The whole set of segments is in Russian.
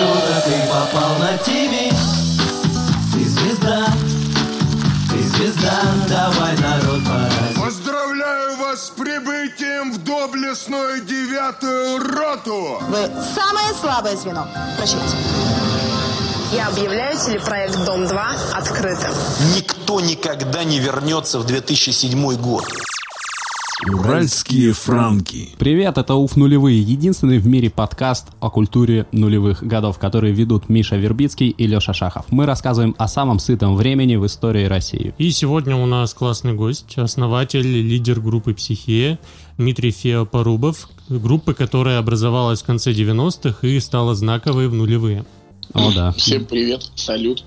круто, ты попал на ТВ Ты звезда, ты звезда, давай народ поразим Поздравляю вас с прибытием в доблестную девятую роту! Вы самое слабое звено. Прощайте. Я объявляю телепроект «Дом-2» открытым. Никто никогда не вернется в 2007 год. Уральские франки. Привет, это УФ Нулевые, единственный в мире подкаст о культуре нулевых годов, который ведут Миша Вербицкий и Леша Шахов. Мы рассказываем о самом сытом времени в истории России. И сегодня у нас классный гость, основатель, лидер группы «Психея» Дмитрий Феопорубов, группы, которая образовалась в конце 90-х и стала знаковой в нулевые. О, да. Всем привет, салют,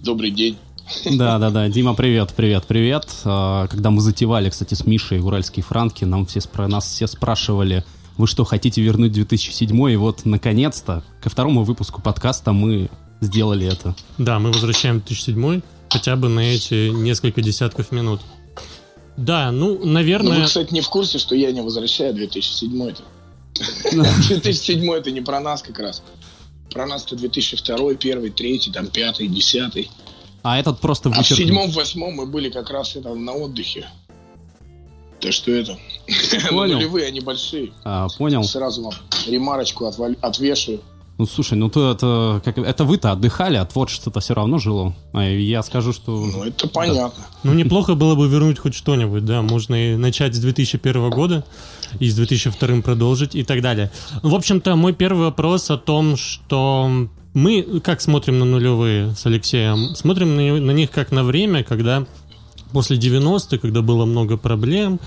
добрый день. Да, да, да. Дима, привет, привет, привет. А, Когда мы затевали, кстати, с Мишей уральские франки, нам все спра- нас все спрашивали, вы что, хотите вернуть 2007 И вот, наконец-то, ко второму выпуску подкаста мы сделали это. Да, мы возвращаем 2007 хотя бы на эти несколько десятков минут. Да, ну, Но наверное... вы, кстати, не в курсе, что я не возвращаю 2007 это. 2007 это не про нас как раз. Про нас это 2002, 1, 3, там 5, 10. А этот просто А в вычеркнул. седьмом, восьмом мы были как раз это, на отдыхе. Так что это... Понял. Нулевые, они большие. А, понял. Сразу вам ремарочку отваль- отвешаю. Ну слушай, ну то это как это вы-то отдыхали, а творчество-то все равно жило. А я скажу, что. Ну, это понятно. Ну, неплохо было бы вернуть хоть что-нибудь, да. Можно и начать с 2001 года, и с 2002 продолжить, и так далее. Ну, В общем-то, мой первый вопрос о том, что мы как смотрим на нулевые с Алексеем? Смотрим на, на них как на время, когда после 90-х, когда было много проблем,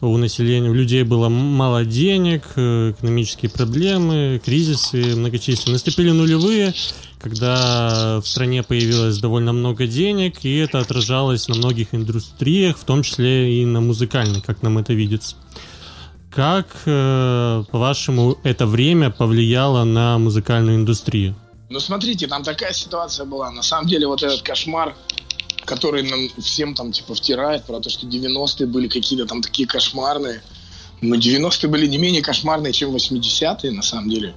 у населения, у людей было мало денег, э, экономические проблемы, кризисы многочисленные. Наступили нулевые, когда в стране появилось довольно много денег, и это отражалось на многих индустриях, в том числе и на музыкальной, как нам это видится. Как, э, по-вашему, это время повлияло на музыкальную индустрию? Ну, смотрите, там такая ситуация была. На самом деле, вот этот кошмар, который нам всем там, типа, втирает про то, что 90-е были какие-то там такие кошмарные. Но 90-е были не менее кошмарные, чем 80-е, на самом деле.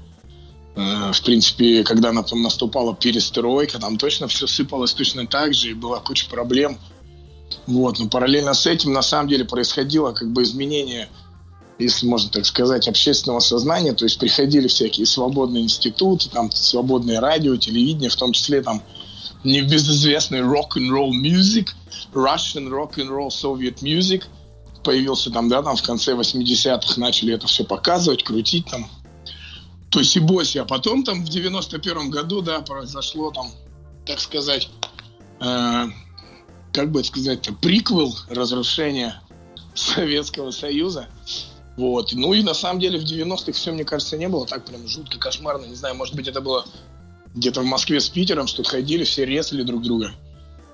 Э, В принципе, когда на- там наступала перестройка, там точно все сыпалось точно так же, и была куча проблем. Вот, но параллельно с этим, на самом деле, происходило как бы изменение если можно так сказать, общественного сознания, то есть приходили всякие свободные институты, там свободное радио, телевидение, в том числе там небезызвестный rock-and-roll music, Russian rock-and-roll Soviet music, появился там, да, там в конце 80-х начали это все показывать, крутить там, то есть и боси, а потом там в 91 году, да, произошло там, так сказать, э, как бы это сказать-то, приквел разрушения Советского Союза, вот. Ну и на самом деле в 90-х все, мне кажется, не было так прям жутко кошмарно. Не знаю, может быть, это было где-то в Москве с Питером, что ходили, все резали друг друга.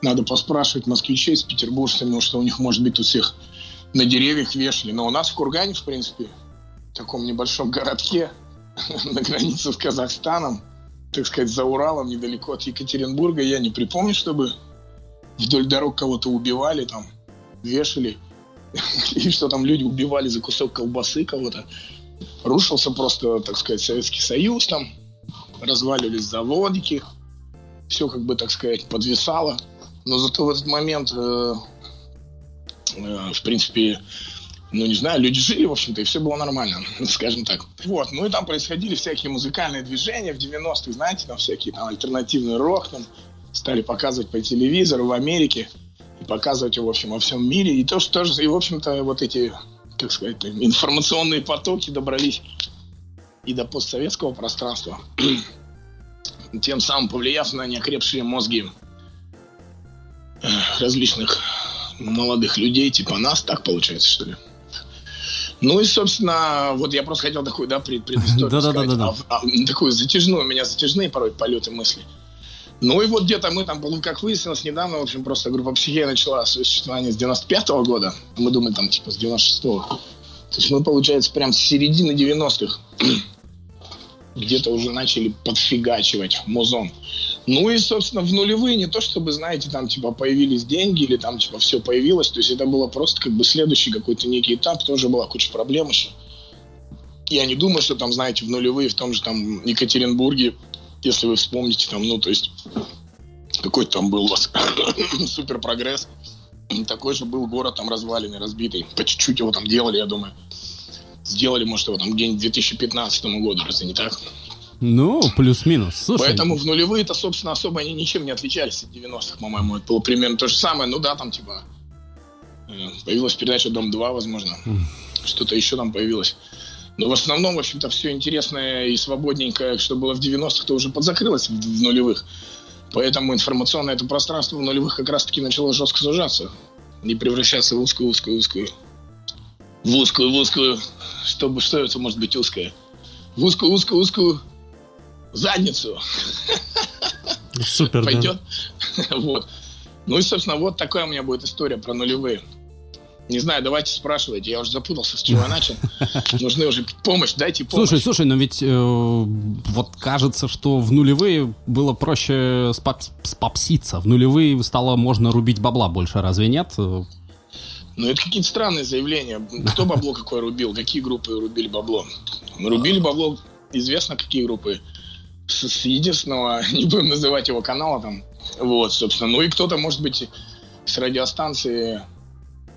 Надо поспрашивать москвичей с петербуржцами, что у них, может быть, у всех на деревьях вешали. Но у нас в Кургане, в принципе, в таком небольшом городке на границе с Казахстаном, так сказать, за Уралом, недалеко от Екатеринбурга, я не припомню, чтобы вдоль дорог кого-то убивали, там, вешали. И что там люди убивали за кусок колбасы кого-то. Рушился просто, так сказать, Советский Союз там. Разваливались заводики. Все, как бы, так сказать, подвисало. Но зато в этот момент, э, э, в принципе, ну, не знаю, люди жили, в общем-то, и все было нормально, скажем так. Вот, ну и там происходили всякие музыкальные движения в 90-х, знаете, там всякие там альтернативный рок, там стали показывать по телевизору в Америке показывать его, в общем, во всем мире. И то, что тоже, и, в общем-то, вот эти, как сказать, информационные потоки добрались и до постсоветского пространства, тем самым повлияв на неокрепшие мозги э, различных молодых людей, типа нас, так получается, что ли? Ну и, собственно, вот я просто хотел такую, да, пред, предысторию сказать. А- а, такую затяжную, у меня затяжные порой полеты мысли. Ну и вот где-то мы там, ну, как выяснилось недавно, в общем, просто группа «Психея» начала существование с 95-го года. Мы думали, там, типа, с 96-го. То есть мы, получается, прям с середины 90-х где-то уже начали подфигачивать музон. Ну и, собственно, в нулевые не то, чтобы, знаете, там, типа, появились деньги или там, типа, все появилось. То есть это было просто, как бы, следующий какой-то некий этап. Тоже была куча проблем еще. Я не думаю, что там, знаете, в нулевые, в том же там Екатеринбурге Если вы вспомните, там, ну, то есть, какой там был у вас супер прогресс. Такой же был город там разваленный, разбитый. По чуть-чуть его там делали, я думаю. Сделали, может, его там где-нибудь к 2015 году, разве не так? Ну, плюс-минус. Слушай, Поэтому в нулевые-то, собственно, особо они ничем не отличались от 90-х, по-моему. Это было примерно то же самое. Ну да, там типа э, появилась передача «Дом-2», возможно. Что-то еще там появилось. Но в основном, в общем-то, все интересное и свободненькое, что было в 90-х, то уже подзакрылось в, в нулевых. Поэтому информационное это пространство в нулевых как раз-таки начало жестко сужаться. И превращаться в узкую-узкую-узкую. В узкую-узкую. Чтобы, что это может быть узкое? В узкую-узкую-узкую задницу. Супер, да. Пойдет? Вот. Ну и, собственно, вот такая у меня будет история про нулевые. Не знаю, давайте спрашивайте. Я уже запутался, с чего начал. Нужны уже помощь, дайте помощь. Слушай, слушай, но ведь э, вот кажется, что в нулевые было проще спап- спапситься. В нулевые стало можно рубить бабла больше, разве нет? Ну, это какие-то странные заявления. Кто бабло какое рубил? Какие группы рубили бабло? Рубили бабло, известно, какие группы. С, с единственного, не будем называть его канала там. Вот, собственно. Ну и кто-то, может быть, с радиостанции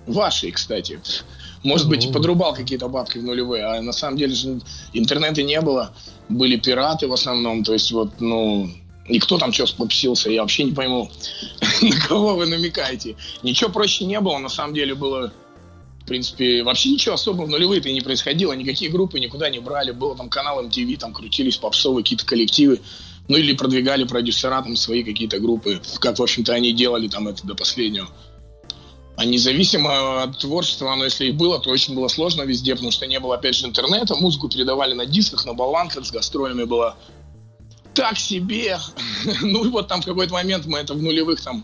вашей, кстати. Может быть, и подрубал какие-то бабки в нулевые. А на самом деле же интернета не было. Были пираты в основном. То есть вот, ну... И кто там что спопсился, я вообще не пойму, на кого вы намекаете. Ничего проще не было, на самом деле было в принципе, вообще ничего особого в нулевые-то не происходило. Никакие группы никуда не брали. Было там канал MTV, там крутились попсовые какие-то коллективы. Ну или продвигали продюсера там свои какие-то группы. Как, в общем-то, они делали там это до последнего. А независимо от творчества, оно если и было, то очень было сложно везде, потому что не было, опять же, интернета. Музыку передавали на дисках, на болванках, с гастролями было так себе. ну и вот там в какой-то момент мы это в нулевых там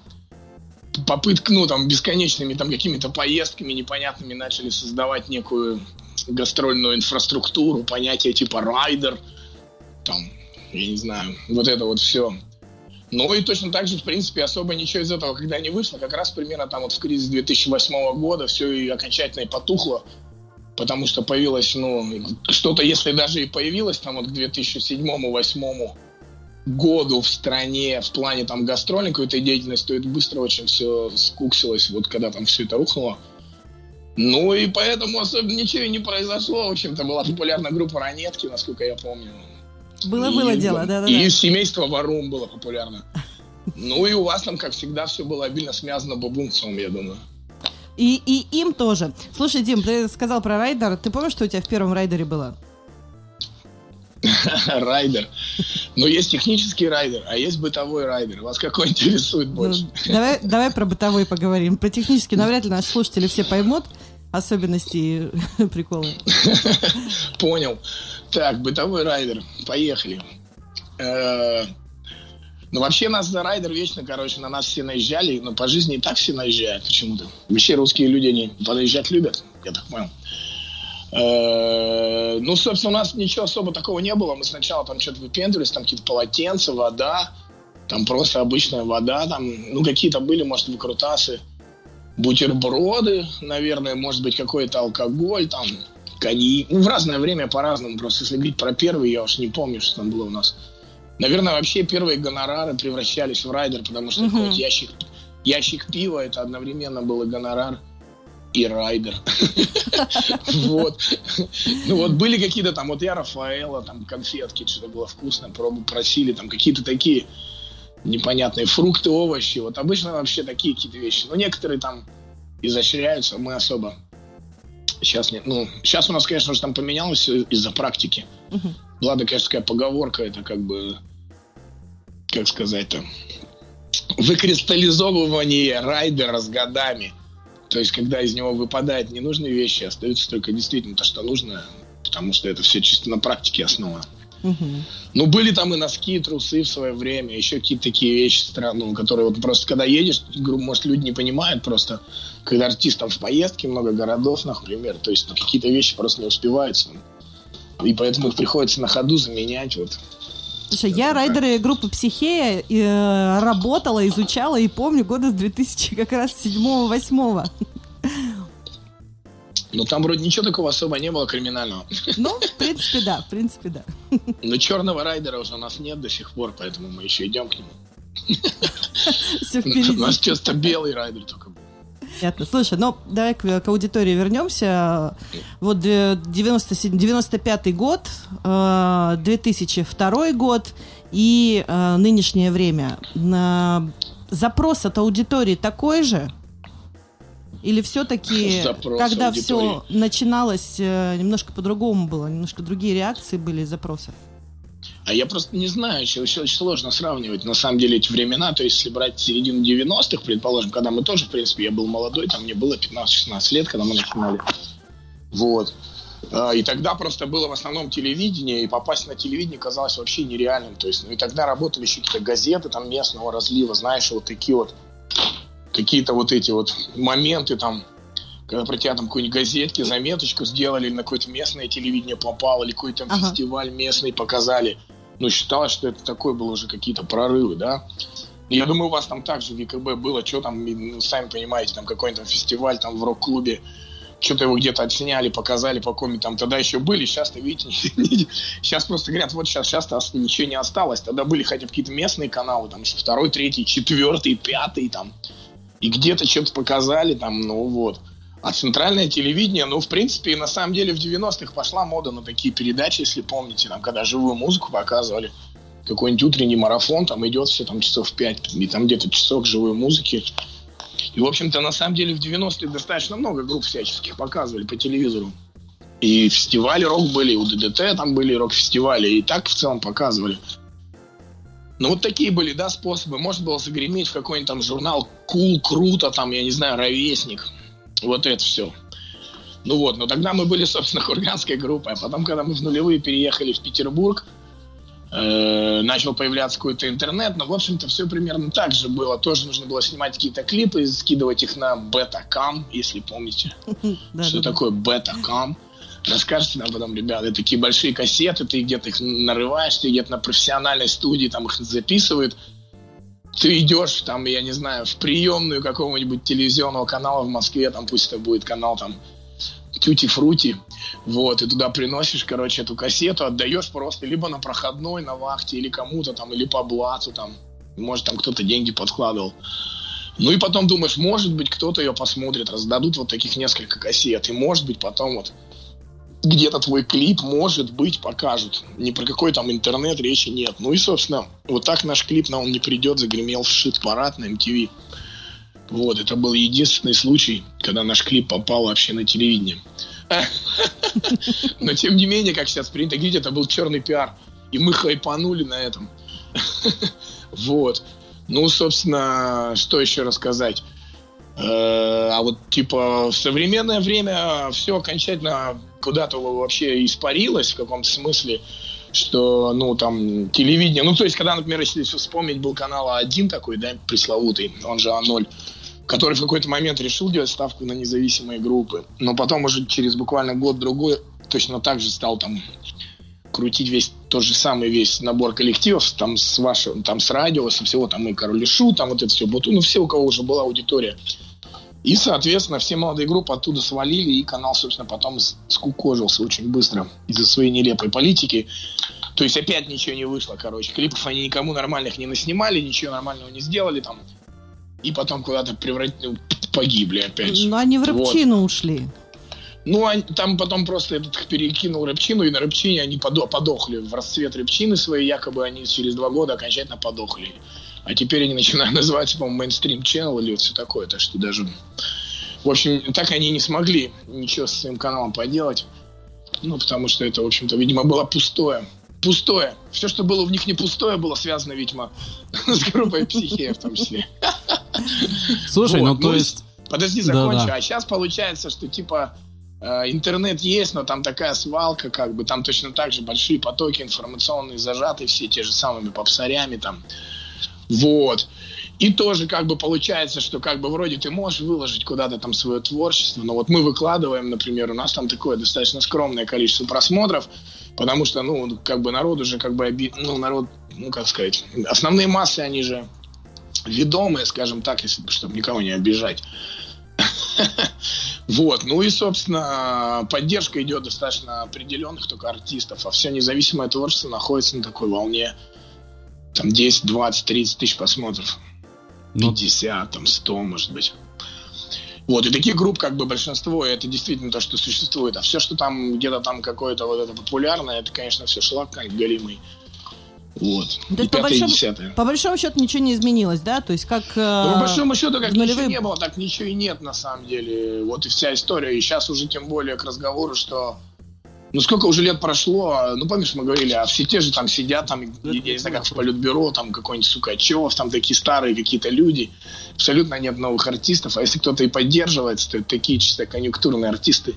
попытк, ну, там, бесконечными там какими-то поездками непонятными начали создавать некую гастрольную инфраструктуру, понятие типа райдер, там, я не знаю, вот это вот все. Ну и точно так же, в принципе, особо ничего из этого, когда не вышло, как раз примерно там вот в кризис 2008 года все и окончательно и потухло, потому что появилось, ну, что-то, если даже и появилось там вот к 2007-2008 году в стране в плане там гастрольной какой-то деятельности, то это быстро очень все скуксилось, вот когда там все это рухнуло. Ну и поэтому особо ничего и не произошло. В общем-то, была популярна группа Ранетки, насколько я помню. Было-было И- дело, да-да-да. И семейство Варум было популярно. Ну и у вас там, как всегда, все было обильно смазано бабунцем, я думаю. И, и им тоже. Слушай, Дим, ты сказал про райдер. Ты помнишь, что у тебя в первом райдере было? Райдер. Но есть технический райдер, а есть бытовой райдер. Вас какой интересует больше? Ну, давай, давай про бытовой поговорим. Про технический навряд ли наши слушатели все поймут особенности и приколы. Понял. Так, бытовой райдер. Поехали. Э, Ну, вообще нас за райдер вечно, короче, на нас все наезжали. Но по жизни и так все наезжают почему-то. Вообще русские люди, они подъезжать любят, я так понял. Э, Ну, собственно, у нас ничего особо такого не было. Мы сначала там что-то выпендривались, там какие-то полотенца, вода, там просто обычная вода, там, ну, какие-то были, может, выкрутасы, бутерброды, наверное, может быть, какой-то алкоголь, там, коньяк. Ну, в разное время по-разному. Просто если говорить про первый, я уж не помню, что там было у нас. Наверное, вообще первые гонорары превращались в райдер, потому что какой-то ящик, ящик пива, это одновременно был и гонорар, и райдер. Вот. Ну вот были какие-то там, вот я Рафаэлло, там конфетки, что-то было вкусно, просили, там какие-то такие непонятные фрукты, овощи. Вот обычно вообще такие какие-то вещи. Но некоторые там изощряются, мы особо сейчас нет. Ну, сейчас у нас, конечно же, там поменялось из-за практики. Была, да, конечно, такая поговорка, это как бы, как сказать-то, выкристаллизовывание райдера с годами. То есть, когда из него выпадают ненужные вещи, остается только действительно то, что нужно, потому что это все чисто на практике основано. Ну, были там и носки, и трусы в свое время, еще какие-то такие вещи странные, которые вот просто, когда едешь, может, люди не понимают просто, когда артист там в поездке, много городов, например, то есть ну, какие-то вещи просто не успеваются. И поэтому их приходится на ходу заменять, вот. Слушай, я райдеры группы Психея э, работала, изучала и помню года с 2000 как раз 7-8. Но там вроде ничего такого особо не было криминального. Ну, в принципе, да, в принципе, да. Но черного райдера уже у нас нет до сих пор, поэтому мы еще идем к нему. Все У впереди. нас часто белый райдер только был. Понятно. Слушай, ну давай к, к аудитории вернемся. Вот э, 97 95 год, э, 2002 год и э, нынешнее время. Запрос от аудитории такой же? Или все-таки, когда аудитории. все начиналось, э, немножко по-другому было, немножко другие реакции были запросы? А я просто не знаю, еще очень сложно сравнивать на самом деле эти времена. То есть, если брать середину 90-х, предположим, когда мы тоже, в принципе, я был молодой, там мне было 15-16 лет, когда мы начинали. Вот. А, И тогда просто было в основном телевидение, и попасть на телевидение казалось вообще нереальным. То есть, ну и тогда работали еще какие-то газеты там местного разлива, знаешь, вот такие вот какие-то вот эти вот моменты там, когда про тебя там какой-нибудь газетки, заметочку сделали, на какое-то местное телевидение попал, или какой-то там Ага. фестиваль местный показали. Ну, считалось, что это такое было уже какие-то прорывы, да. Я думаю, у вас там также в ЕКБ было, что там, ну, сами понимаете, там какой-то фестиваль там в рок-клубе, что-то его где-то отсняли, показали по коме, там тогда еще были, сейчас-то, видите, сейчас просто говорят, вот сейчас, сейчас-то ничего не осталось, тогда были хотя бы какие-то местные каналы, там еще второй, третий, четвертый, пятый, там, и где-то что-то показали, там, ну вот. А центральное телевидение, ну, в принципе, на самом деле в 90-х пошла мода на такие передачи, если помните, там, когда живую музыку показывали, какой-нибудь утренний марафон, там идет все там часов 5, и там где-то часок живой музыки. И, в общем-то, на самом деле в 90-е достаточно много групп всяческих показывали по телевизору. И фестивали рок были, и у ДДТ там были рок-фестивали, и так в целом показывали. Ну, вот такие были, да, способы. Можно было загреметь в какой-нибудь там журнал Кул, круто, там, я не знаю, Ровесник. Вот это все. Ну вот, но тогда мы были, собственно, хурганской группой. А потом, когда мы в нулевые переехали в Петербург, э, начал появляться какой-то интернет, но, в общем-то, все примерно так же было. Тоже нужно было снимать какие-то клипы, скидывать их на бета-кам, если помните. Что такое бета-кам? Расскажите нам потом, ребята, такие большие кассеты, ты где-то их нарываешь, ты где-то на профессиональной студии там их записывают. Ты идешь там, я не знаю, в приемную какого-нибудь телевизионного канала в Москве, там пусть это будет канал там Тюти Фрути, вот, и туда приносишь, короче, эту кассету, отдаешь просто либо на проходной, на вахте, или кому-то там, или по блату там, может, там кто-то деньги подкладывал. Ну и потом думаешь, может быть, кто-то ее посмотрит, раздадут вот таких несколько кассет, и может быть потом вот где-то твой клип, может быть, покажут. Ни про какой там интернет речи нет. Ну и, собственно, вот так наш клип на он не придет, загремел в шит-парад на MTV. Вот, это был единственный случай, когда наш клип попал вообще на телевидение. Но тем не менее, как сейчас принято говорить, это был черный пиар. И мы хайпанули на этом. Вот. Ну, собственно, что еще рассказать? Э, А вот, типа, в современное время все окончательно куда-то вообще испарилось в каком-то смысле, что, ну, там, телевидение... Ну, то есть, когда, например, если вспомнить, был канал А1 такой, да, пресловутый, он же А0, который в какой-то момент решил делать ставку на независимые группы. Но потом уже через буквально год-другой точно так же стал там крутить весь тот же самый весь набор коллективов, там с вашего, там с радио, со всего, там и Король и Шут, там вот это все, вот, ну, все, у кого уже была аудитория. И, соответственно, все молодые группы оттуда свалили, и канал, собственно, потом скукожился очень быстро из-за своей нелепой политики. То есть опять ничего не вышло, короче. Клипов они никому нормальных не наснимали, ничего нормального не сделали там. И потом куда-то превратили, погибли опять же. Но они в Вот. рыбчину ушли. Ну, они- там потом просто этот перекинул рыбчину, и на рыбчине они подо- подохли. В расцвет рыбчины своей якобы они через два года окончательно подохли. А теперь они начинают называться, по-моему, мейнстрим channel или вот все такое. Так что даже... В общем, так они не смогли ничего со своим каналом поделать. Ну, потому что это, в общем-то, видимо, было пустое. Пустое. Все, что было в них не пустое, было связано, видимо, с группой психея в том числе. Слушай, Вот, ну то ну, есть... Подожди, закончу. да. А сейчас получается, что типа э, интернет есть, но там такая свалка, как бы там точно так же большие потоки информационные зажаты, все те же самыми попсарями там. Вот. И тоже как бы получается, что как бы вроде ты можешь выложить куда-то там свое творчество, но вот мы выкладываем, например, у нас там такое достаточно скромное количество просмотров, потому что, ну, как бы народ уже как бы, оби- ну, народ, ну, как сказать, основные массы, они же ведомые, скажем так, если чтобы никого не обижать. Вот, ну и, собственно, поддержка идет достаточно определенных только артистов, а все независимое творчество находится на такой волне. Там 10, 20, 30 тысяч просмотров. Ну, 50, там 100, может быть. Вот, и таких групп как бы большинство, и это действительно то, что существует. А все, что там где-то там какое-то вот это популярное, это, конечно, все шлак какой-нибудь галимый. Вот. То есть, по, большому, по большому счету ничего не изменилось, да? То есть как... э, Ну, по большому счету, как в ничего нулевые- не было, так ничего и нет, на самом деле. Вот и вся история. И сейчас уже тем более к разговору, что... Ну, сколько уже лет прошло, а, ну, помнишь, мы говорили, а все те же там сидят, там, я не знаю, как в политбюро, там, какой-нибудь Сукачев, там, такие старые какие-то люди. Абсолютно нет новых артистов. А если кто-то и поддерживается, то это такие чисто конъюнктурные артисты.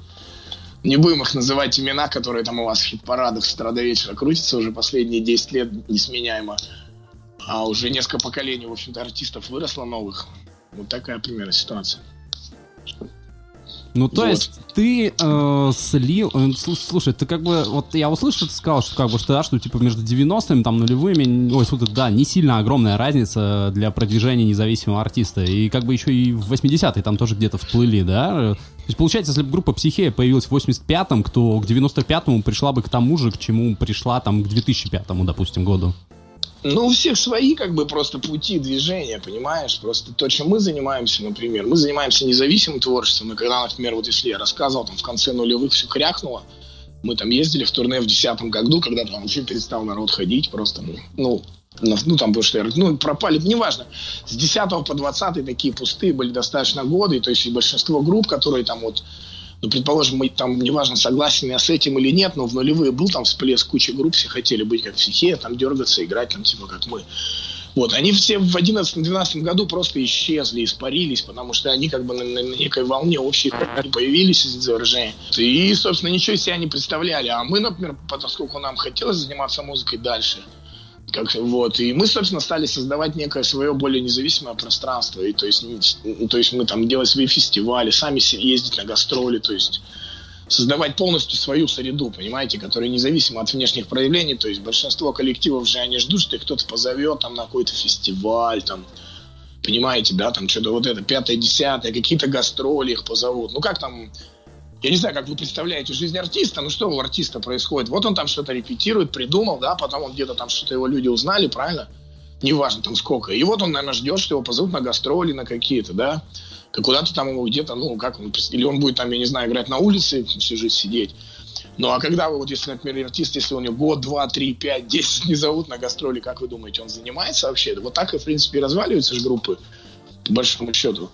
Не будем их называть имена, которые там у вас в хит-парадах с утра до вечера крутятся уже последние 10 лет несменяемо. А уже несколько поколений, в общем-то, артистов выросло новых. Вот такая примерно ситуация. Ну, то Вот. есть ты э, слил... э, сл- слушай, ты как бы... Вот я услышал, ты сказал, что как бы, что, да, что типа между 90-ми, там, нулевыми... Ой, вот, да, не сильно огромная разница для продвижения независимого артиста. И как бы еще и в 80-е там тоже где-то всплыли, да? То есть, получается, если бы группа Психея появилась в 85-м, то к 95-му пришла бы к тому же, к чему пришла там к 2005-му, допустим, году. Ну, у всех свои, как бы, просто пути движения, понимаешь? Просто то, чем мы занимаемся, например, мы занимаемся независимым творчеством, и когда, например, вот если я рассказывал, там, в конце нулевых все крякнуло, мы там ездили в турне в 2010 году, когда там вообще перестал народ ходить, просто, ну, ну, ну, там, потому что, ну, пропали, неважно. С 10 по 20 такие пустые были достаточно годы, то есть и большинство групп, которые там вот, ну, предположим, мы там, неважно, согласен я с этим или нет, но в нулевые был там всплеск кучи групп, все хотели быть как психея, там дергаться, играть там, типа, как мы. Вот, они все в 11-12 году просто исчезли, испарились, потому что они как бы на, на некой волне общей появились из изображения. И, собственно, ничего из себя не представляли. А мы, например, поскольку нам хотелось заниматься музыкой дальше, как, вот, и мы, собственно, стали создавать некое свое более независимое пространство. И, то, есть, ну, то есть мы там делать свои фестивали, сами ездить на гастроли, то есть создавать полностью свою среду, понимаете, которая независима от внешних проявлений. То есть большинство коллективов же они ждут, что их кто-то позовет там на какой-то фестиваль, там, понимаете, да, там что-то вот это, пятое, десятое, какие-то гастроли их позовут. Ну как там, я не знаю, как вы представляете жизнь артиста, ну что у артиста происходит? Вот он там что-то репетирует, придумал, да, потом он где-то там что-то его люди узнали, правильно? Неважно там сколько. И вот он, наверное, ждет, что его позовут на гастроли на какие-то, да, как куда-то там его где-то, ну, как он, или он будет там, я не знаю, играть на улице всю жизнь сидеть. Ну, а когда вы, вот если, например, артист, если у него год, два, три, пять, десять не зовут на гастроли, как вы думаете, он занимается вообще? Вот так и, в принципе, разваливаются же группы, по большому счету.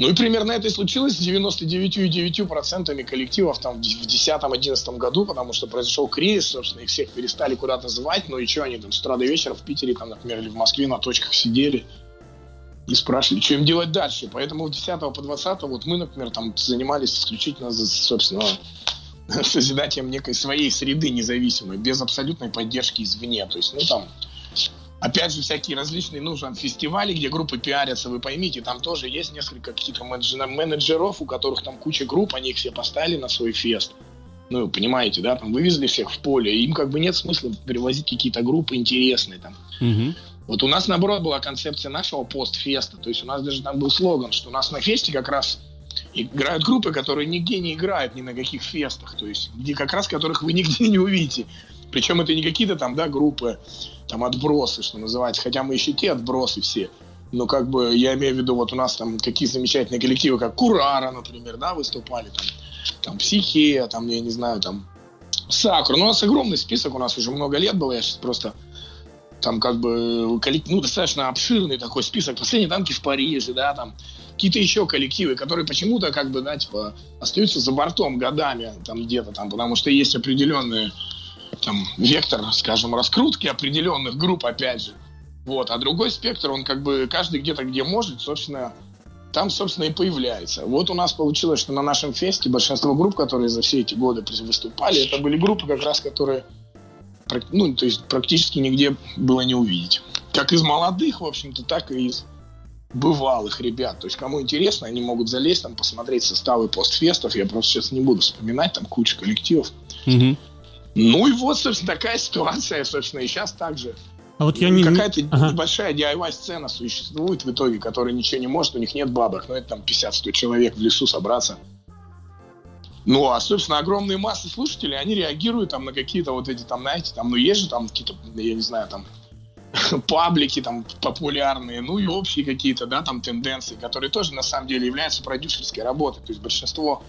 Ну и примерно это и случилось с 99,9% коллективов там в 2010-2011 году, потому что произошел кризис, собственно, их всех перестали куда-то звать, ну и что они там с утра до вечера в Питере, там, например, или в Москве на точках сидели и спрашивали, что им делать дальше. Поэтому с 10 по 20 вот мы, например, там занимались исключительно, собственно, созидателем некой своей среды независимой, без абсолютной поддержки извне. То есть, ну там, опять же, всякие различные, ну, там, фестивали, где группы пиарятся, вы поймите, там тоже есть несколько каких-то менеджер- менеджеров, у которых там куча групп, они их все поставили на свой фест. Ну, понимаете, да, там вывезли всех в поле, им как бы нет смысла перевозить какие-то группы интересные там. Мгм. Вот у нас, наоборот, была концепция нашего постфеста. То есть у нас даже там был слоган, что у нас на фесте как раз играют группы, которые нигде не играют ни на каких фестах. То есть где как раз которых вы нигде не увидите. Причем это не какие-то там, да, группы, там отбросы, что называется. Хотя мы еще те отбросы все. Но как бы я имею в виду, вот у нас там какие замечательные коллективы, как Курара, например, да, выступали, там, там Психея, там, я не знаю, там Сакура. Ну, у нас огромный список, у нас уже много лет было, я сейчас просто там как бы ну, достаточно обширный такой список. Последние танки в Париже, да, там какие-то еще коллективы, которые почему-то как бы, да, типа, остаются за бортом годами там где-то там, потому что есть определенные там вектор, скажем, раскрутки определенных групп, опять же. Вот, а другой спектр, он как бы каждый где-то где может, собственно, там, собственно, и появляется. Вот у нас получилось, что на нашем фесте большинство групп, которые за все эти годы выступали, это были группы как раз, которые ну, то есть практически нигде было не увидеть. Как из молодых, в общем-то, так и из бывалых ребят. То есть, кому интересно, они могут залезть, там, посмотреть составы постфестов. Я просто сейчас не буду вспоминать, там куча коллективов. Мгм. Ну и вот, собственно, такая ситуация, собственно, и сейчас также. А вот я не... Какая-то Ага. небольшая DIY-сцена существует в итоге, которая ничего не может, у них нет бабок, но это там 50-100 человек в лесу собраться. Ну, а, собственно, огромные массы слушателей, они реагируют там на какие-то вот эти, там, знаете, там, ну, есть же там какие-то, я не знаю, там, паблики там популярные, ну и общие какие-то, да, там тенденции, которые тоже на самом деле являются продюсерской работой. То есть большинство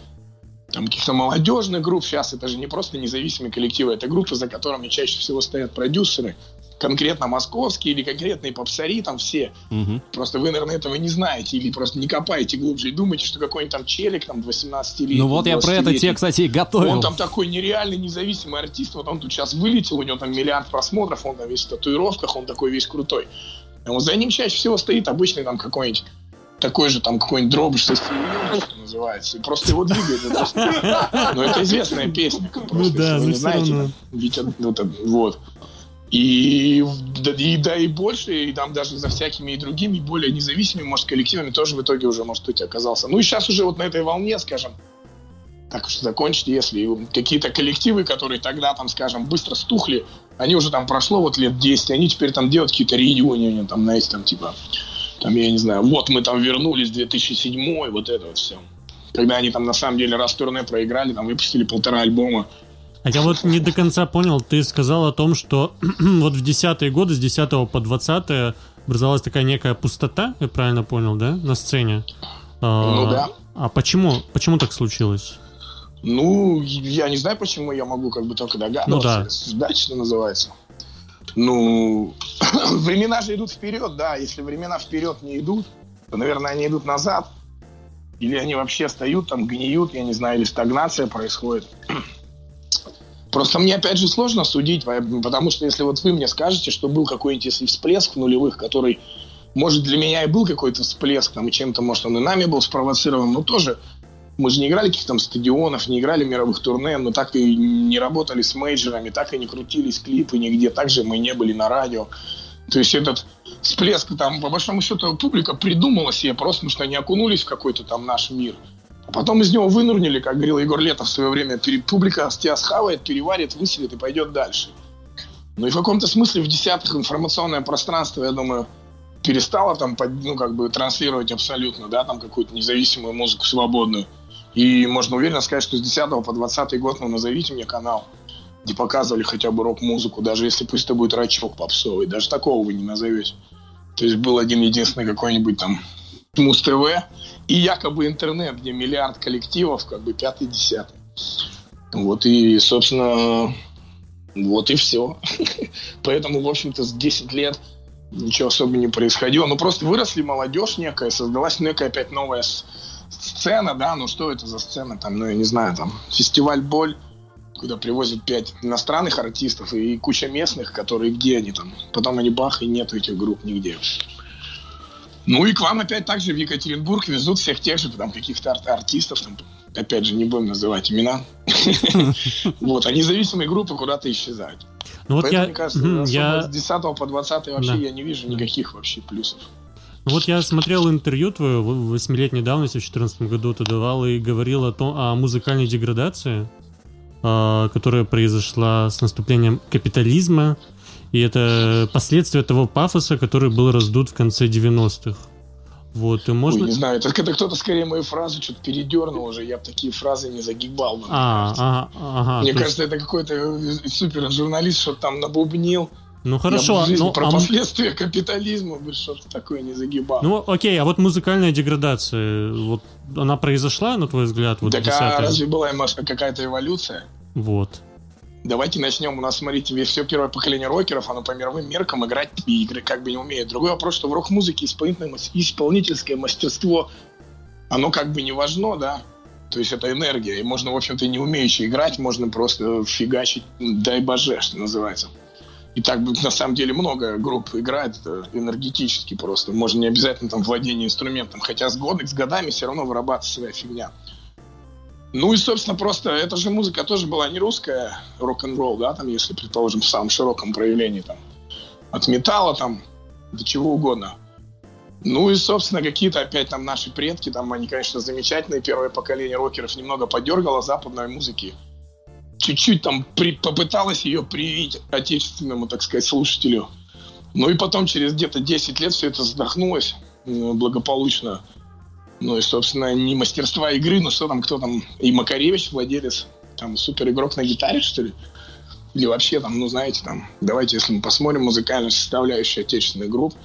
там каких-то молодежных групп сейчас это же не просто независимые коллективы, это группы, за которыми чаще всего стоят продюсеры, конкретно московские или конкретные попсари, там все. Мгм. Просто вы, наверное, этого не знаете или просто не копаете глубже и думаете, что какой-нибудь там челик там 18 лет. Ну вот я про это тебе, кстати, и готовил. Он там такой нереальный независимый артист, вот он тут сейчас вылетел, у него там миллиард просмотров, он там весь в татуировках, он такой весь крутой. А вот за ним чаще всего стоит обычный там какой-нибудь такой же там какой-нибудь дробыш со стилем, что называется, и просто его двигает. Ну, это известная песня. Ну да, вы но не знаете, вот, это, вот. И, да, и да и больше, и там даже за всякими и другими, более независимыми, может, коллективами тоже в итоге уже, может быть, оказался. Ну и сейчас уже вот на этой волне, скажем, так уж закончить, если какие-то коллективы, которые тогда, там, скажем, быстро стухли, они уже там прошло вот лет 10, они теперь там делают какие-то реюнионы, там, знаете, там, типа, там, я не знаю, вот мы там вернулись, 2007 вот это вот все. Когда они там на самом деле раз турне проиграли, там выпустили полтора альбома. А я вот не до конца понял, ты сказал о том, что вот в десятые годы, с 10 по 20 образовалась такая некая пустота, я правильно понял, да, на сцене? А, Ну да. А почему, почему так случилось? Ну, я не знаю, почему я могу как бы только догадываться, Ну да. что называется. Ну, времена же идут вперед, да. Если времена вперед не идут, то, наверное, они идут назад. Или они вообще стоят там, гниют, я не знаю, или стагнация происходит. Просто мне, опять же, сложно судить, по- потому что если вот вы мне скажете, что был какой-нибудь всплеск в нулевых, который, может, для меня и был какой-то всплеск, там, чем-то, может, он и нами был спровоцирован, но тоже мы же не играли каких-то там стадионов, не играли мировых турне, мы так и не работали с мейджерами, так и не крутились клипы нигде, также мы не были на радио. То есть этот всплеск там, по большому счету, публика придумала себе просто, потому что они окунулись в какой-то там наш мир. А потом из него вынурнили, как говорил Егор Летов в свое время, публика тебя схавает, переварит, выселит и пойдет дальше. Ну и в каком-то смысле в десятых информационное пространство, я думаю, перестало там, ну, как бы транслировать абсолютно, да, там какую-то независимую музыку свободную. И можно уверенно сказать, что с 10 по 20 год, ну, назовите мне канал, где показывали хотя бы рок-музыку, даже если пусть это будет рачок попсовый, даже такого вы не назовете. То есть был один единственный какой-нибудь там Муз-ТВ и якобы интернет, где миллиард коллективов, как бы пятый-десятый. Вот и, собственно, вот и все. Поэтому, в общем-то, с 10 лет ничего особо не происходило. Ну, просто выросли молодежь некая, создалась некая опять новая сцена, да, ну что это за сцена там, ну я не знаю, там фестиваль Боль, куда привозят пять иностранных артистов и куча местных, которые где они там. Потом они бах, и нету этих групп нигде. Ну и к вам опять также в Екатеринбург везут всех тех же там каких-то ар- артистов, там, опять же, не будем называть имена. Вот, а независимые группы куда-то исчезают. Ну вот Поэтому, я, мне кажется, я, с 10 по 20 вообще Да. я не вижу никаких вообще плюсов. Вот я смотрел интервью твое восьмилетней давности в 2014 году ты давал и говорил о том о музыкальной деградации, а, которая произошла с наступлением капитализма, и это последствия того пафоса, который был раздут в конце 90-х. Вот, и Ой, можно... не знаю, это, это кто-то скорее мою фразу что-то передернул уже, я бы такие фразы не загибал. бы, мне А, кажется. ага. Мне то есть- кажется, это какой-то э, супер журналист, что там набубнил. Ну Я хорошо, жизни ну, про а последствия капитализма бы что-то такое не загибал. ну окей, а вот музыкальная деградация, вот она произошла, на твой взгляд, вот так а 10-е? разве была какая-то эволюция? Вот. Давайте начнем. У нас, смотрите, все первое поколение рокеров, оно по мировым меркам играть и игры как бы не умеет. Другой вопрос, что в рок-музыке исполнительское мастерство, оно как бы не важно, да? То есть это энергия. И можно, в общем-то, не умеючи играть, можно просто фигачить, дай боже, что называется. И так на самом деле много групп играет энергетически просто. Можно не обязательно там владение инструментом. Хотя с, год, с годами все равно вырабатывается своя фигня. Ну и, собственно, просто эта же музыка тоже была не русская, рок-н-ролл, да, там, если, предположим, в самом широком проявлении, там, от металла, там, до чего угодно. Ну и, собственно, какие-то опять там наши предки, там, они, конечно, замечательные, первое поколение рокеров немного подергало западной музыки. Чуть-чуть там при, попыталась ее привить отечественному, так сказать, слушателю. Ну и потом через где-то 10 лет все это задохнулось э, благополучно. Ну и, собственно, не мастерства игры, но что там, кто там, и Макаревич, владелец, там, супер игрок на гитаре, что ли? Или вообще там, ну, знаете, там, давайте, если мы посмотрим музыкальную составляющую отечественных групп,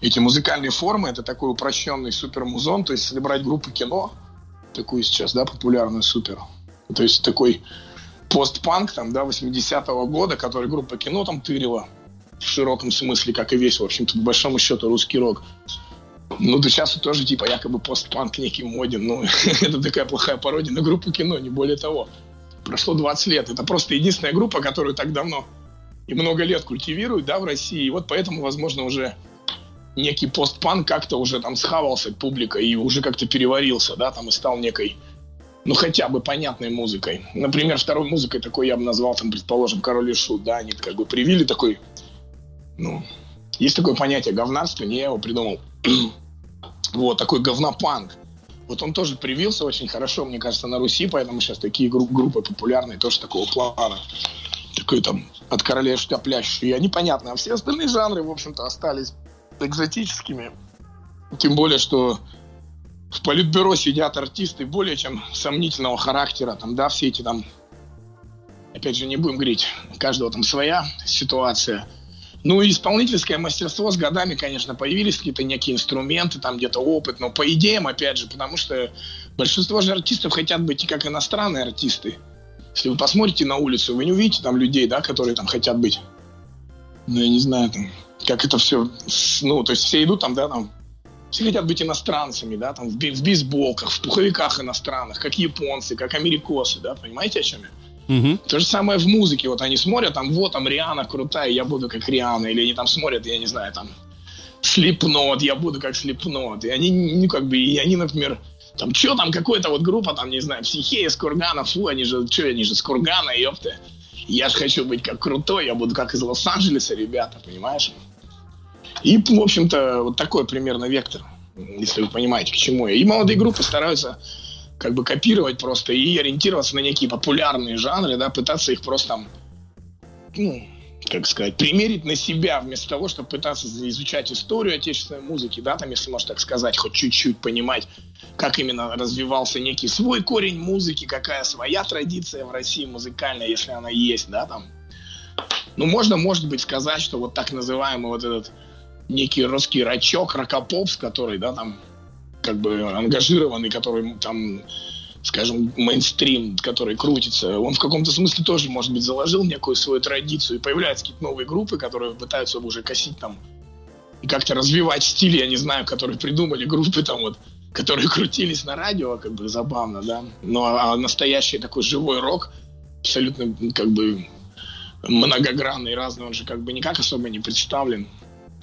эти музыкальные формы, это такой упрощенный супер музон, то есть если брать группу кино, такую сейчас, да, популярную супер, то есть такой постпанк, там, да, 80-го года, который группа кино там тырила, в широком смысле, как и весь, в общем-то, по большому счету, русский рок. Ну, да сейчас тоже, типа, якобы постпанк некий моден. Ну, это такая плохая пародия на группу кино, не более того. Прошло 20 лет. Это просто единственная группа, которую так давно и много лет культивируют, да, в России. И вот поэтому, возможно, уже некий постпанк как-то уже там схавался публика и уже как-то переварился, да, там и стал некой, ну, хотя бы понятной музыкой. Например, второй музыкой такой я бы назвал, там, предположим, Король и Шут, да, они как бы привили такой, ну, есть такое понятие говнарство, не я его придумал. вот, такой говнопанк. Вот он тоже привился очень хорошо, мне кажется, на Руси, поэтому сейчас такие групп, группы популярные тоже такого плана. Такой там от королев штаплящий. Они понятны. А все остальные жанры, в общем-то, остались экзотическими. Тем более, что в политбюро сидят артисты более чем сомнительного характера. Там, да, все эти там... Опять же, не будем говорить, у каждого там своя ситуация. Ну, и исполнительское мастерство с годами, конечно, появились какие-то некие инструменты, там где-то опыт, но по идеям, опять же, потому что большинство же артистов хотят быть и как иностранные артисты. Если вы посмотрите на улицу, вы не увидите там людей, да, которые там хотят быть, ну, я не знаю, там, как это все, ну, то есть все идут там, да, там, все хотят быть иностранцами, да, там, в, в бейсболках, в пуховиках иностранных, как японцы, как америкосы, да, понимаете, о чем я? Угу. То же самое в музыке. Вот они смотрят, там, вот, там, Риана крутая, я буду как Риана. Или они там смотрят, я не знаю, там, Слепнот, я буду как Слепнот. И они, ну, как бы, и они, например, там, что там, какая-то вот группа, там, не знаю, Психея с Кургана, фу, они же, что, они же с Кургана, ёпта. Я же хочу быть как крутой, я буду как из Лос-Анджелеса, ребята, понимаешь? И, в общем-то, вот такой примерно вектор, если вы понимаете, к чему я. И молодые группы стараются как бы копировать просто и ориентироваться на некие популярные жанры, да, пытаться их просто там, ну, как сказать, примерить на себя, вместо того, чтобы пытаться изучать историю отечественной музыки, да, там, если можно так сказать, хоть чуть-чуть понимать, как именно развивался некий свой корень музыки, какая своя традиция в России музыкальная, если она есть, да, там. Ну, можно, может быть, сказать, что вот так называемый вот этот некий русский рачок, рокопопс, который, да, там, как бы ангажированный, который там скажем, мейнстрим, который крутится, он в каком-то смысле тоже, может быть, заложил некую свою традицию. И появляются какие-то новые группы, которые пытаются уже косить там и как-то развивать стиль, я не знаю, которые придумали группы там вот, которые крутились на радио, как бы забавно, да. Но а настоящий такой живой рок, абсолютно как бы многогранный, разный, он же как бы никак особо не представлен.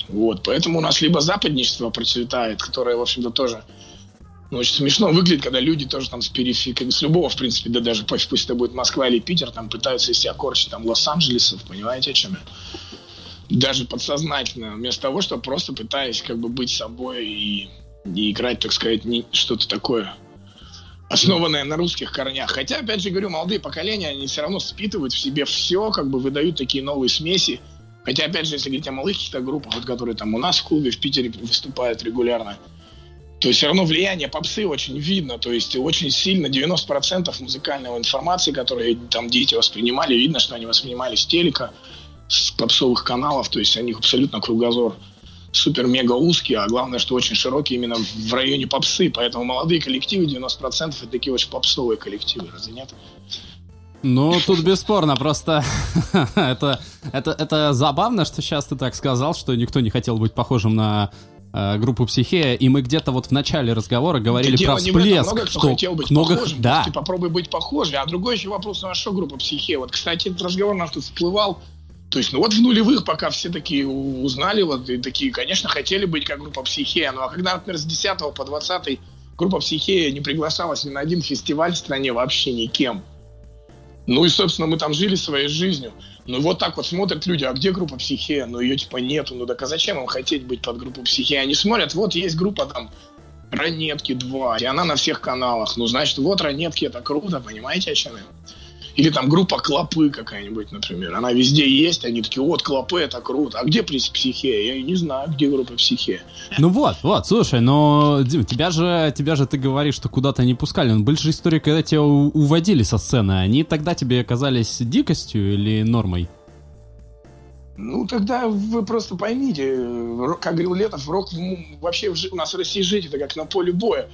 Вот, поэтому у нас либо западничество процветает, которое, в общем-то, тоже ну, очень смешно выглядит, когда люди тоже там с периферии, с любого, в принципе, да даже пусть это будет Москва или Питер, там пытаются из себя корчить там Лос-Анджелесов, понимаете, о чем я? Даже подсознательно, вместо того, чтобы просто пытаясь как бы быть собой и, и играть, так сказать, не, что-то такое основанное на русских корнях. Хотя, опять же говорю, молодые поколения, они все равно впитывают в себе все, как бы выдают такие новые смеси, Хотя, опять же, если говорить о малых каких-то группах, вот, которые там у нас в клубе в Питере выступают регулярно, то все равно влияние попсы очень видно, то есть очень сильно 90% музыкальной информации, которую там дети воспринимали, видно, что они воспринимали с телека, с попсовых каналов, то есть у них абсолютно кругозор супер-мега узкий, а главное, что очень широкий именно в районе попсы, поэтому молодые коллективы 90% это такие очень попсовые коллективы, разве нет? Ну, тут бесспорно, просто это, это, это забавно, что сейчас ты так сказал, что никто не хотел быть похожим на э, группу Психея, и мы где-то вот в начале разговора говорили да про всплеск, много что хотел быть много, похожим, да. Ты попробуй быть похожим. А другой еще вопрос, ну а что группа Психея? Вот, кстати, этот разговор наш тут всплывал, то есть, ну вот в нулевых, пока все такие узнали, вот и такие, конечно, хотели быть как группа Психея, ну а когда, например, с 10 по 20 группа Психея не приглашалась ни на один фестиваль в стране вообще никем, ну и, собственно, мы там жили своей жизнью. Ну вот так вот смотрят люди, а где группа психея? Ну ее типа нету. Ну так а зачем им хотеть быть под группу психея? Они смотрят, вот есть группа там Ранетки 2, и она на всех каналах. Ну, значит, вот Ранетки, это круто, понимаете, о чем я? Или там группа Клопы какая-нибудь, например. Она везде есть, они такие, вот, Клопы, это круто. А где Психе? Я не знаю, где группа Психе. Ну вот, вот, слушай, но Дим, тебя же, тебя же ты говоришь, что куда-то не пускали. Но были же истории, когда тебя уводили со сцены. Они тогда тебе казались дикостью или нормой? Ну, тогда вы просто поймите, ро- как говорил Летов, рок вообще у нас в России жить это как на поле боя.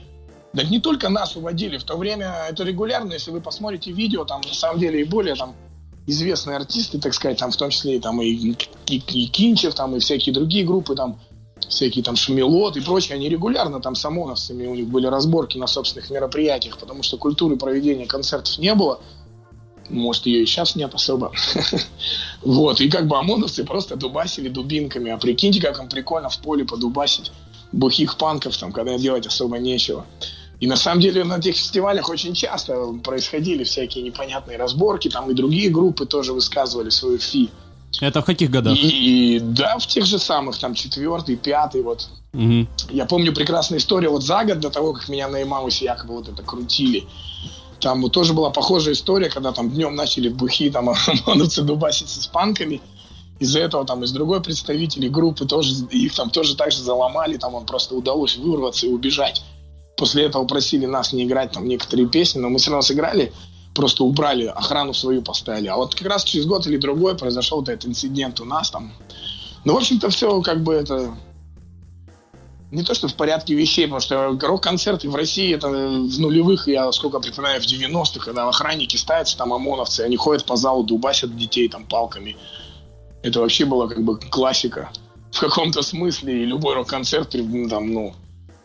Да не только нас уводили, в то время это регулярно, если вы посмотрите видео, там на самом деле и более там известные артисты, так сказать, там в том числе и, там и, и, и Кинчев, там и всякие другие группы, там всякие там Шмелот и прочие, они регулярно там с ОМОНовцами, у них были разборки на собственных мероприятиях, потому что культуры проведения концертов не было, может, ее и сейчас нет особо. Вот, и как бы ОМОНовцы просто дубасили дубинками. А прикиньте, как им прикольно в поле подубасить бухих панков, там, когда делать особо нечего. И на самом деле на этих фестивалях очень часто происходили всякие непонятные разборки, там и другие группы тоже высказывали свою фи. Это в каких годах? И, и да, в тех же самых, там, четвертый, пятый, вот. Мгм. Я помню прекрасную историю вот за год до того, как меня на Имаусе якобы вот это крутили. Там вот тоже была похожая история, когда там днем начали бухи, там, ОМОНовцы дубаситься с панками. Из-за этого там из другой представителей группы тоже, их там тоже так же заломали, там он просто удалось вырваться и убежать. После этого просили нас не играть там некоторые песни, но мы все равно сыграли, просто убрали, охрану свою поставили. А вот как раз через год или другой произошел вот этот инцидент у нас там. Ну, в общем-то, все как бы это не то, что в порядке вещей, потому что рок-концерты в России это в нулевых, я сколько припоминаю, в 90-х, когда охранники ставятся, там ОМОНовцы, они ходят по залу, дубасят детей там палками. Это вообще была как бы классика в каком-то смысле, и любой рок-концерт, ну, там, ну,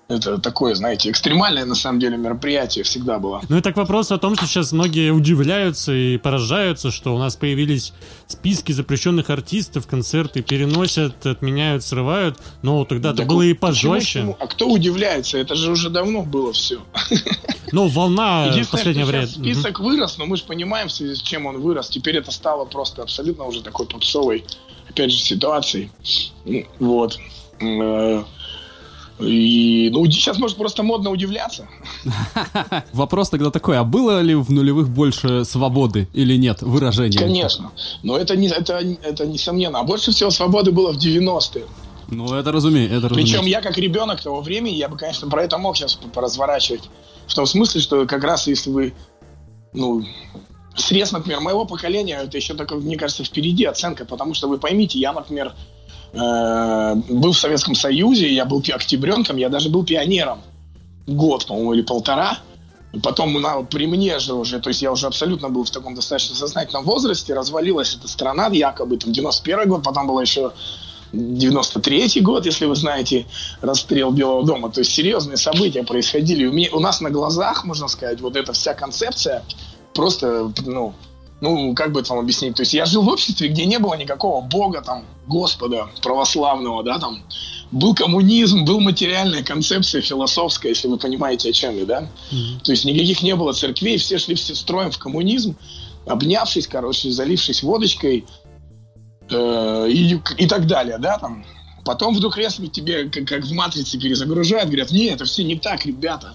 это такое, знаете, экстремальное на самом деле мероприятие всегда было. Ну и так вопрос о том, что сейчас многие удивляются и поражаются, что у нас появились списки запрещенных артистов, концерты переносят, отменяют, срывают. Но тогда-то Так было и пожестче. почему? А кто удивляется? Это же уже давно было все. Ну, волна в последнее время. список вырос, но мы же понимаем, в связи с чем он вырос. Теперь это стало просто абсолютно уже такой попсовой, опять же, ситуацией. Ну, Вот. И, ну, сейчас, может, просто модно удивляться. Вопрос тогда такой, а было ли в нулевых больше свободы или нет выражения? Конечно. Но это, не, это, это несомненно. А больше всего свободы было в 90-е. Ну, это разумеется, это Причем разумеется. я, как ребенок того времени, я бы, конечно, про это мог сейчас поразворачивать. В том смысле, что как раз если вы, ну, срез, например, моего поколения, это еще только, мне кажется, впереди оценка, потому что вы поймите, я, например, э, был в Советском Союзе, я был октябренком, я даже был пионером. Год, по-моему, или полтора. Потом на- при мне же уже, то есть я уже абсолютно был в таком достаточно сознательном возрасте, развалилась эта страна, якобы там 91 год, потом было еще 93 год, если вы знаете, расстрел Белого дома. То есть серьезные события происходили. У, меня- у нас на глазах, можно сказать, вот эта вся концепция просто, ну, ну, как бы это вам объяснить? То есть я жил в обществе, где не было никакого бога, там, Господа православного, да, там, был коммунизм, был материальная концепция философская, если вы понимаете, о чем я, да? То есть никаких не было церквей, все шли все строем в коммунизм, обнявшись, короче, залившись водочкой, э, и, и так далее, да, там. Потом вдруг резко тебе, как, как в матрице, перезагружают, говорят, не, это все не так, ребята.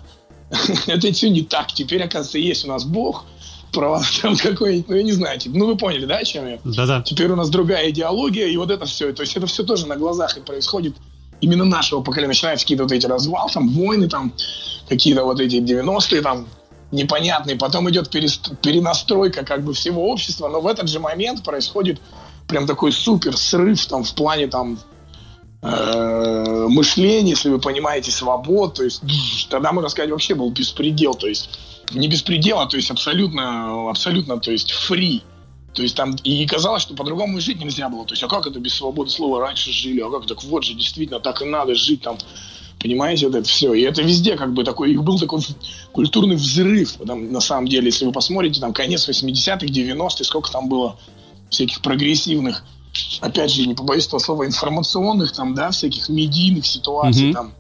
это все не так. Теперь, оказывается, есть у нас Бог, право, там какой-нибудь, ну, я не знаю, типа, ну, вы поняли, да, о чем я? Да-да. Теперь у нас другая идеология, и вот это все. То есть это все тоже на глазах и происходит именно нашего поколения. Начинаются какие-то вот эти развал, там, войны, там, какие-то вот эти 90-е, там, непонятные. Потом идет перест- перенастройка как бы всего общества, но в этот же момент происходит прям такой супер срыв там в плане там э, мышления, если вы понимаете, свобод. То есть тогда, можно сказать, вообще был беспредел. То есть не беспредел, а то есть абсолютно, абсолютно, то есть фри. То есть там и казалось, что по-другому жить нельзя было. То есть, а как это без свободы слова раньше жили? А как так вот же действительно так и надо жить там. Понимаете, вот это все. И это везде как бы такой, был такой культурный взрыв. Там, на самом деле, если вы посмотрите, там конец 80-х, 90-х, сколько там было всяких прогрессивных, опять же, не побоюсь этого слова, информационных, там, да, всяких медийных ситуаций, Мгм. там,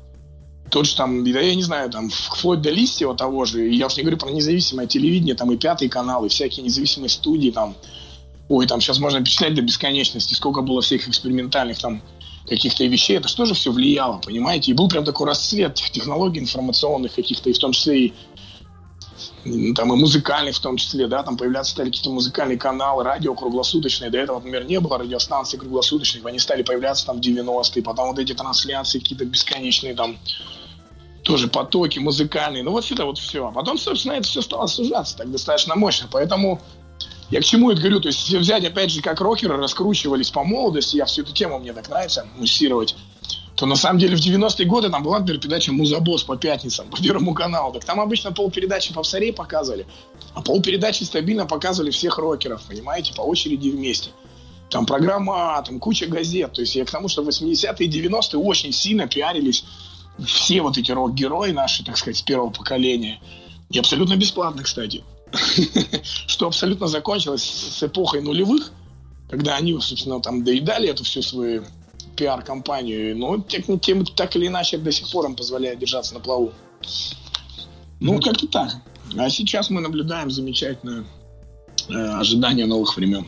тот же там, да я не знаю, там, вплоть до Листьева того же, я уж не говорю про независимое телевидение, там и пятый канал, и всякие независимые студии, там, ой, там сейчас можно перечислять до бесконечности, сколько было всяких экспериментальных там каких-то вещей, это что же все влияло, понимаете? И был прям такой расцвет тех- технологий информационных каких-то, и в том числе и там и музыкальных в том числе, да, там появляться стали какие-то музыкальные каналы, радио круглосуточные. До этого, например, не было радиостанций круглосуточных, они стали появляться там в 90-е, потом вот эти трансляции какие-то бесконечные там тоже потоки музыкальные, ну вот это вот все. А потом, собственно, это все стало сужаться так достаточно мощно, поэтому я к чему это говорю, то есть если взять, опять же, как рокеры раскручивались по молодости, я всю эту тему, мне так нравится муссировать, то на самом деле в 90-е годы там была, например, передача «Музабос» по пятницам, по Первому каналу. Так там обычно полпередачи попсарей показывали, а полпередачи стабильно показывали всех рокеров, понимаете, по очереди вместе. Там программа, там куча газет. То есть я к тому, что в 80-е и 90-е очень сильно пиарились все вот эти рок-герои наши, так сказать, первого поколения. И абсолютно бесплатно, кстати. Что абсолютно закончилось с эпохой нулевых, когда они, собственно, там доедали эту всю свою пиар-компанию, но тем, тем так или иначе до сих пор им позволяет держаться на плаву. Ну, как-то так. А сейчас мы наблюдаем замечательное э, ожидание новых времен.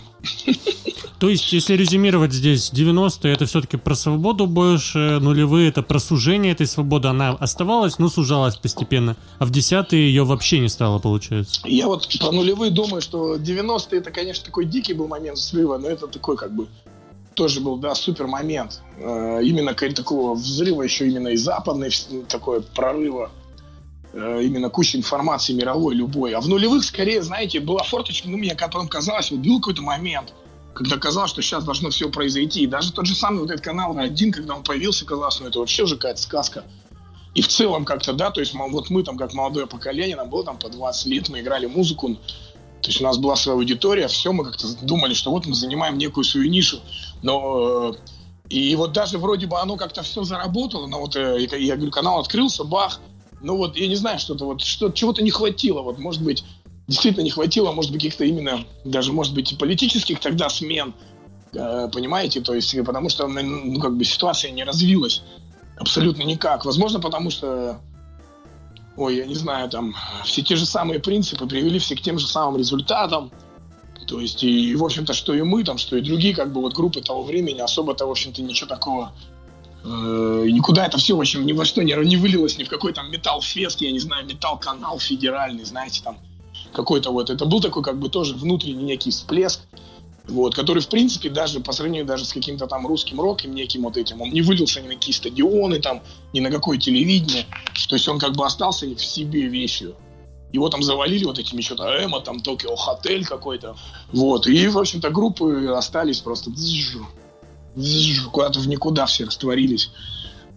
То есть, если резюмировать здесь, 90-е это все-таки про свободу больше, нулевые это про сужение этой свободы, она оставалась, но сужалась постепенно, а в десятые ее вообще не стало, получается. Я вот про нулевые думаю, что 90-е это, конечно, такой дикий был момент взрыва, но это такой как бы тоже был, да, супер момент. Э, именно такого взрыва еще именно и западной вс- такой прорыва. Э, именно куча информации мировой, любой. А в нулевых, скорее, знаете, была форточка, ну, мне потом казалось, вот был какой-то момент, когда казалось, что сейчас должно все произойти. И даже тот же самый вот этот канал один, когда он появился, казалось, ну, это вообще уже какая-то сказка. И в целом как-то, да, то есть вот мы там, как молодое поколение, нам было там по 20 лет, мы играли музыку, то есть у нас была своя аудитория, все, мы как-то думали, что вот мы занимаем некую свою нишу, но э, и вот даже вроде бы оно как-то все заработало, но вот э, я я говорю, канал открылся, бах, ну вот я не знаю, что-то вот, что чего-то не хватило, вот может быть действительно не хватило, может быть каких-то именно даже может быть и политических тогда смен, э, понимаете, то есть потому что ну как бы ситуация не развилась абсолютно никак, возможно потому что ой, я не знаю, там, все те же самые принципы привели все к тем же самым результатам. То есть, и, в общем-то, что и мы, там, что и другие, как бы, вот, группы того времени, особо-то, в общем-то, ничего такого. Э, никуда это все, в общем, ни во что не, не вылилось, ни в какой там металл-фест, я не знаю, металл-канал федеральный, знаете, там, какой-то вот, это был такой, как бы, тоже внутренний некий всплеск, вот, который, в принципе, даже по сравнению даже с каким-то там русским роком неким вот этим, он не вылился ни на какие стадионы, там, ни на какое телевидение. То есть он как бы остался в себе вещью. Его там завалили вот этими что-то Эмо, там Токио Хотель какой-то. Вот. И, в общем-то, группы остались просто куда-то в никуда все растворились.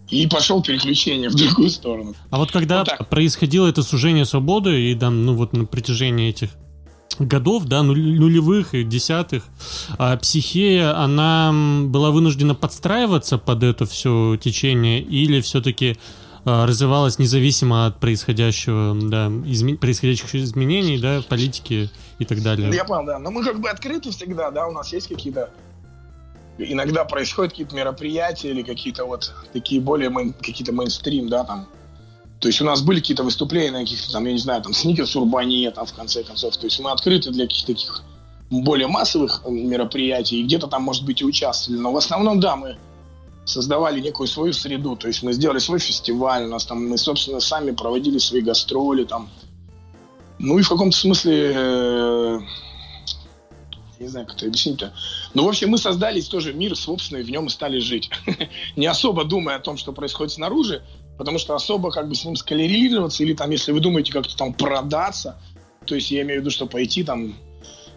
И пошел переключение в другую сторону. А вот когда Вот так. происходило это сужение свободы, и там, ну вот на протяжении этих годов, да, нулевых и десятых, а, психея, она была вынуждена подстраиваться под это все течение или все-таки развивалась независимо от происходящего, да, изме- происходящих изменений, да, политики и так далее. Я понял, да. Но мы как бы открыты всегда, да, у нас есть какие-то... Иногда происходят какие-то мероприятия или какие-то вот такие более мейн- какие-то мейнстрим, да, там. То есть у нас были какие-то выступления на каких-то там, я не знаю, там, Сникерс Урбане, там, в конце концов. То есть мы открыты для каких-то таких более массовых э, мероприятий, и где-то там, может быть, и участвовали. Но в основном, да, мы создавали некую свою среду. То есть мы сделали свой фестиваль, у нас там, мы, собственно, сами проводили свои гастроли там. Ну и в каком-то смысле, э, не знаю, как это объяснить-то. Ну, в общем, мы создали тоже мир собственный, в нем и стали жить. Не особо думая о том, что происходит снаружи, потому что особо как бы с ним скоррелироваться, или там, если вы думаете как-то там продаться, то есть я имею в виду, что пойти там,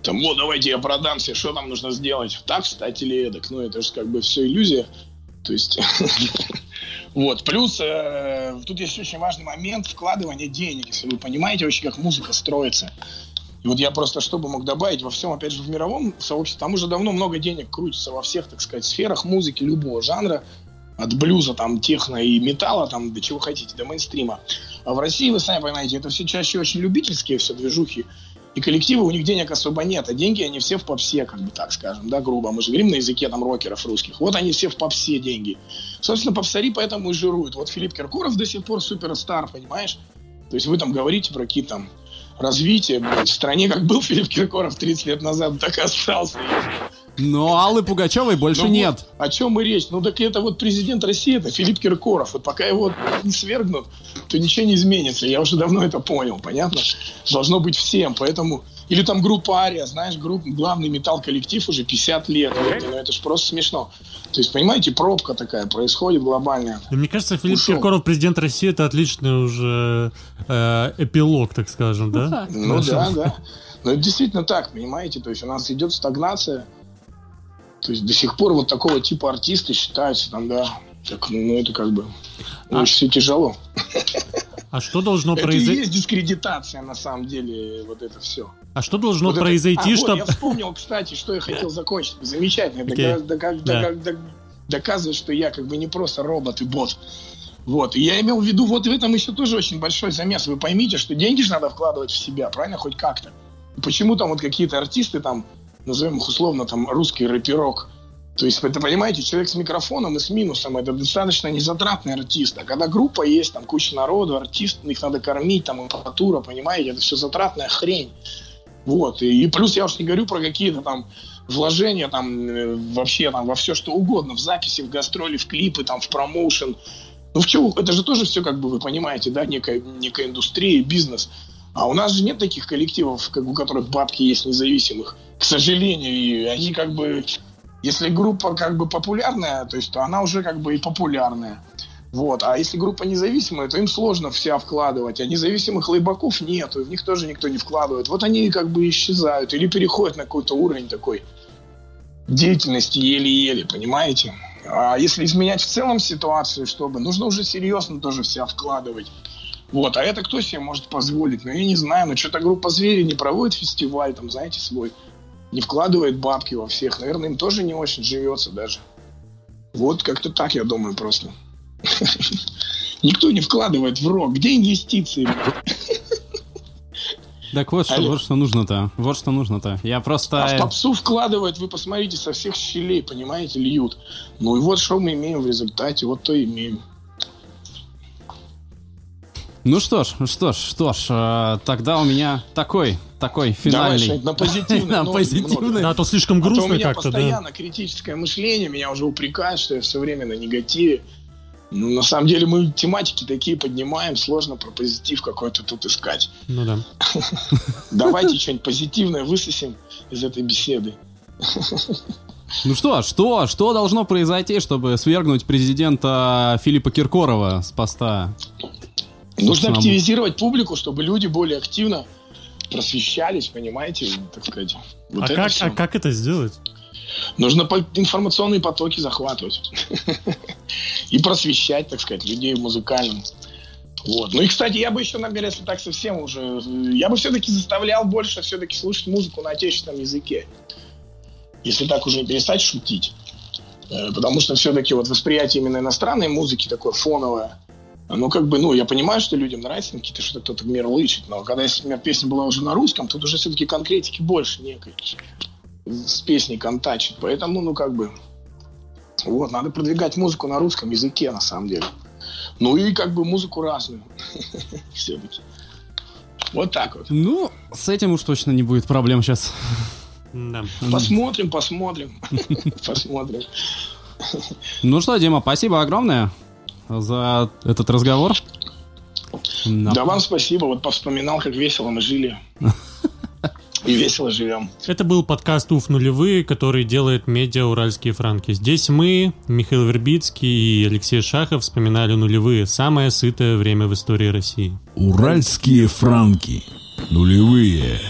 там, вот, давайте я продамся, что там нужно сделать, так встать или эдак, ну, это же как бы все иллюзия, то есть, вот, плюс э, тут есть очень важный момент вкладывания денег, если вы понимаете вообще, как музыка строится. И вот я просто что бы мог добавить? Во всем, опять же, в мировом сообществе, там уже давно много денег крутится во всех, так сказать, сферах музыки любого жанра, от блюза, там, техно и металла, там, до чего хотите, до мейнстрима. А в России, вы сами понимаете, это все чаще очень любительские все движухи. И коллективы, у них денег особо нет, а деньги они все в попсе, как бы так скажем, да, грубо. Мы же говорим на языке там рокеров русских. Вот они все в попсе деньги. Собственно, попсари поэтому и жируют. Вот Филипп Киркоров до сих пор суперстар, понимаешь? То есть вы там говорите про какие-то там развития, блядь, в стране, как был Филипп Киркоров 30 лет назад, так и остался. Но Аллы Пугачевой больше Ну нет. вот, о чем и речь? Ну так это вот президент России, это Филипп Киркоров. Вот пока его не свергнут, то ничего не изменится. Я уже давно это понял, понятно? Должно быть всем, поэтому... Или там группа Ария, знаешь, группа, главный металл-коллектив уже 50 лет. Ну это же просто смешно. То есть, понимаете, пробка такая происходит глобальная. Мне кажется, Филипп Ушел. Киркоров, президент России, это отличный уже э, эпилог, так скажем, да? Ну да, да. Но это действительно так, понимаете? То есть у нас идет стагнация. То есть до сих пор вот такого типа артисты считаются там, да. Так, ну это как бы А- очень все тяжело. А что должно Это произойти? есть дискредитация, на самом деле, вот это все. А что должно произойти, а, чтобы... Вот, я вспомнил, кстати, что я хотел закончить. Замечательно. Окей. Дока- дока- Да. дока- док- Доказывает, что я как бы не просто робот и бот. Вот. И я имел в виду, вот в этом еще тоже очень большой замес. Вы поймите, что деньги же надо вкладывать в себя, правильно? Хоть как-то. Почему там вот какие-то артисты, там, назовем их условно, там, русский рэперок, то есть, это, понимаете, человек с микрофоном и с минусом, это достаточно незатратный артист. А когда группа есть, там куча народу, артист, их надо кормить, там, аппаратура, понимаете, это все затратная хрень. Вот. И, плюс я уж не говорю про какие-то там вложения там э, вообще там во все что угодно, в записи, в гастроли, в клипы, там, в промоушен. Ну, в чем, это же тоже все, как бы, вы понимаете, да, некая, некая индустрия, бизнес. А у нас же нет таких коллективов, как у которых бабки есть независимых, к сожалению. И они как бы, если группа как бы популярная, то есть то она уже как бы и популярная. Вот. А если группа независимая, то им сложно вся вкладывать. А независимых лейбаков нету, и в них тоже никто не вкладывает. Вот они как бы исчезают или переходят на какой-то уровень такой деятельности еле-еле, понимаете? А если изменять в целом ситуацию, чтобы, нужно уже серьезно тоже вся вкладывать. Вот, а это кто себе может позволить? Ну, я не знаю, ну, что-то группа «Звери» не проводит фестиваль, там, знаете, свой, не вкладывает бабки во всех. Наверное, им тоже не очень живется даже. Вот как-то так, я думаю, просто. Никто не вкладывает в рок. Где инвестиции? Так вот что, вот что нужно-то. Вот что нужно-то. Я просто... А в попсу вкладывают, вы посмотрите, со всех щелей, понимаете, льют. Ну и вот что мы имеем в результате, вот то и имеем. Ну что ж, что ж, что ж, э, тогда у меня такой, такой Давай финальный. что-нибудь на позитивной На. Да, а то слишком у грустно меня как-то, да. постоянно критическое мышление, меня уже упрекают, что я все время на негативе. Ну, на самом деле мы тематики такие поднимаем, сложно про позитив какой-то тут искать. Ну да. Давайте что-нибудь позитивное высосим из этой беседы. Ну что, что, что должно произойти, чтобы свергнуть президента Филиппа Киркорова с поста? Нужно активизировать публику, чтобы люди более активно просвещались, понимаете, так сказать. Вот а, как, а как это сделать? Нужно по- информационные потоки захватывать. И просвещать, так сказать, людей в музыкальном. Вот. Ну и, кстати, я бы еще, наверное, если так совсем уже... Я бы все-таки заставлял больше все-таки слушать музыку на отечественном языке. Если так уже перестать шутить. Э, Потому что все-таки вот восприятие именно иностранной музыки такое фоновое, оно как бы, ну, я понимаю, что людям нравится какие-то что-то кто-то мерлычит, но когда если у меня песня была уже на русском, тут уже все-таки конкретики больше некой с песней контачит. Поэтому, ну, как бы, вот, надо продвигать музыку на русском языке, на самом деле. Ну и как бы музыку разную. Все-таки. Вот так вот. Ну, с этим уж точно не будет проблем сейчас. Да. Посмотрим, посмотрим. Посмотрим. Ну что, Дима, спасибо огромное за этот разговор. Да. Да вам спасибо. Вот повспоминал, как весело мы жили. И весело живем. Это был подкаст УФ нулевые, который делает медиа «Уральские франки». Здесь мы, Михаил Вербицкий и Алексей Шахов вспоминали нулевые, самое сытое время в истории России. Уральские франки. Нулевые.